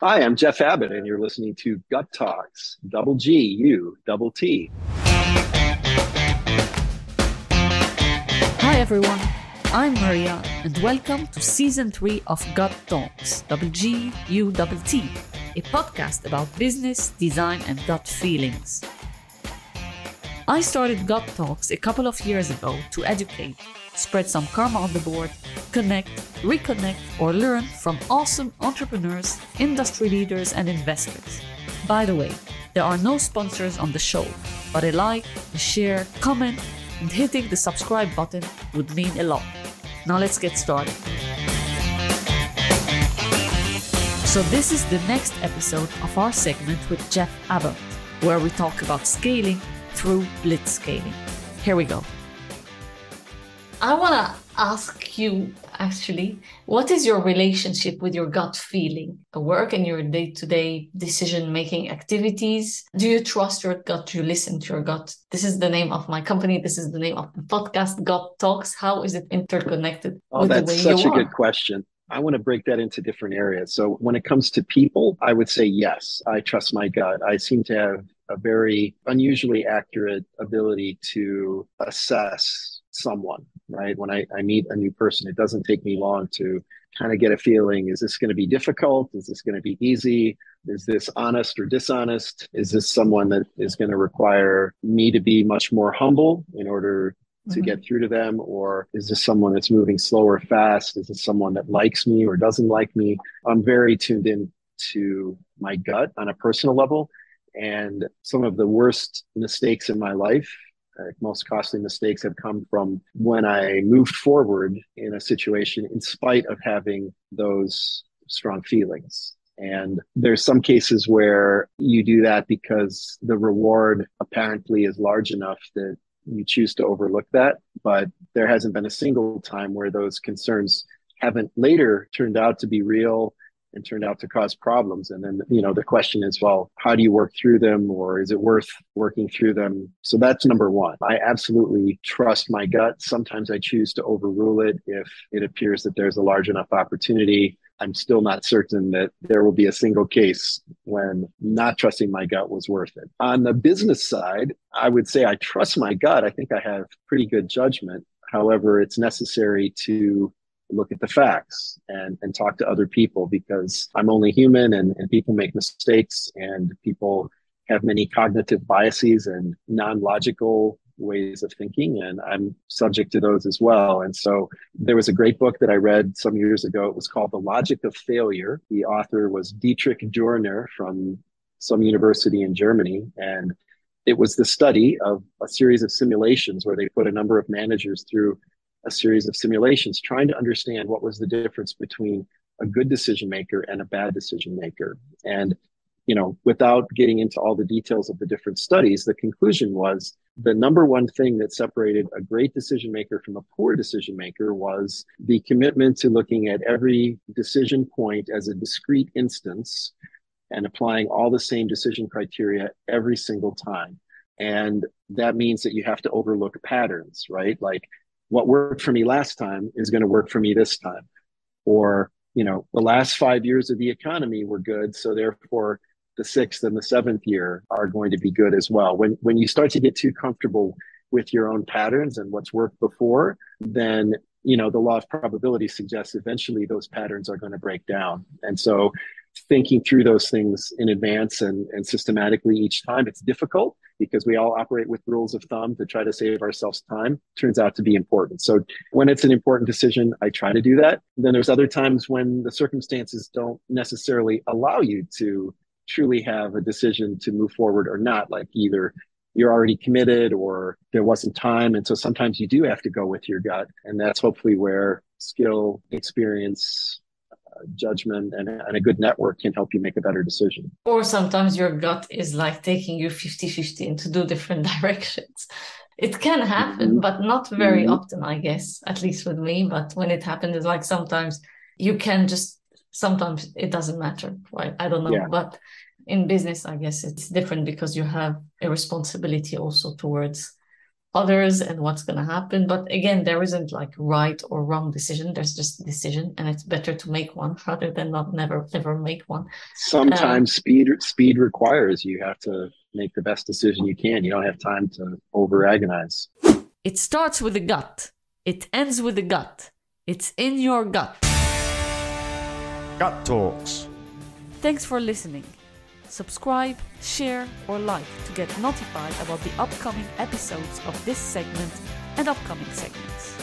Hi, I'm Jeff Abbott, and you're listening to Gut Talks, double G U double T. Hi, everyone. I'm Maria, and welcome to season three of Gut Talks, double G U double T, a podcast about business, design, and gut feelings. I started Gut Talks a couple of years ago to educate spread some karma on the board, connect, reconnect, or learn from awesome entrepreneurs, industry leaders, and investors. By the way, there are no sponsors on the show, but a like, a share, comment, and hitting the subscribe button would mean a lot. Now let's get started. So, this is the next episode of our segment with Jeff Abbott, where we talk about scaling through blitzscaling. Here we go. I want to ask you actually, what is your relationship with your gut feeling, the work and your day to day decision making activities? Do you trust your gut? Do you listen to your gut? This is the name of my company. This is the name of the podcast, Gut Talks. How is it interconnected? Oh, that's such a good question. I want to break that into different areas. So, when it comes to people, I would say yes, I trust my gut. I seem to have a very unusually accurate ability to assess someone, right? When I, I meet a new person, it doesn't take me long to kind of get a feeling is this going to be difficult? Is this going to be easy? Is this honest or dishonest? Is this someone that is going to require me to be much more humble in order to mm-hmm. get through to them? Or is this someone that's moving slow or fast? Is this someone that likes me or doesn't like me? I'm very tuned in to my gut on a personal level. And some of the worst mistakes in my life uh, most costly mistakes have come from when I moved forward in a situation in spite of having those strong feelings. And there's some cases where you do that because the reward apparently is large enough that you choose to overlook that. But there hasn't been a single time where those concerns haven't later turned out to be real and turned out to cause problems. And then, you know, the question is, well, how do you work through them or is it worth working through them? So that's number one. I absolutely trust my gut. Sometimes I choose to overrule it if it appears that there's a large enough opportunity. I'm still not certain that there will be a single case when not trusting my gut was worth it. On the business side, I would say I trust my gut. I think I have pretty good judgment. However, it's necessary to look at the facts and, and talk to other people because I'm only human and, and people make mistakes and people have many cognitive biases and non-logical ways of thinking and i'm subject to those as well. And so there was a great book that i read some years ago. It was called the logic of failure. The author was dietrich dorner from some university in germany. And it was the study of a series of simulations where they put a number of managers through a series of simulations trying to understand what was the difference between a good decision maker and a bad decision maker. And, you know, without getting into all the details of the different studies, the conclusion was the number one thing that separated a great decision maker from a poor decision maker was the commitment to looking at every decision point as a discrete instance and applying all the same decision criteria every single time. And that means that you have to overlook patterns, right? Like what worked for me last time is going to work for me this time. Or, you know, the last five years of the economy were good. So therefore, the sixth and the seventh year are going to be good as well. When, when you start to get too comfortable with your own patterns and what's worked before, then you know the law of probability suggests eventually those patterns are going to break down and so thinking through those things in advance and, and systematically each time. It's difficult because we all operate with rules of thumb to try to save ourselves time. Turns out to be important. So when it's an important decision, I try to do that. Then there's other times when the circumstances don't necessarily allow you to truly have a decision to move forward or not, like either you're already committed or there wasn't time. And so sometimes you do have to go with your gut. And that's hopefully where skill, experience, judgment and, and a good network can help you make a better decision. Or sometimes your gut is like taking you 50 50 into two different directions. It can happen, mm-hmm. but not very mm-hmm. often, I guess, at least with me. But when it happens, it's like sometimes you can just, sometimes it doesn't matter, right? I don't know. Yeah. But in business, I guess it's different because you have a responsibility also towards others and what's going to happen. But again, there isn't like right or wrong decision. There's just decision, and it's better to make one rather than not never ever make one. Sometimes um, speed speed requires you have to make the best decision you can. You don't have time to over agonize. It starts with the gut. It ends with the gut. It's in your gut. Gut Talks. Thanks for listening. Subscribe, share, or like to get notified about the upcoming episodes of this segment and upcoming segments.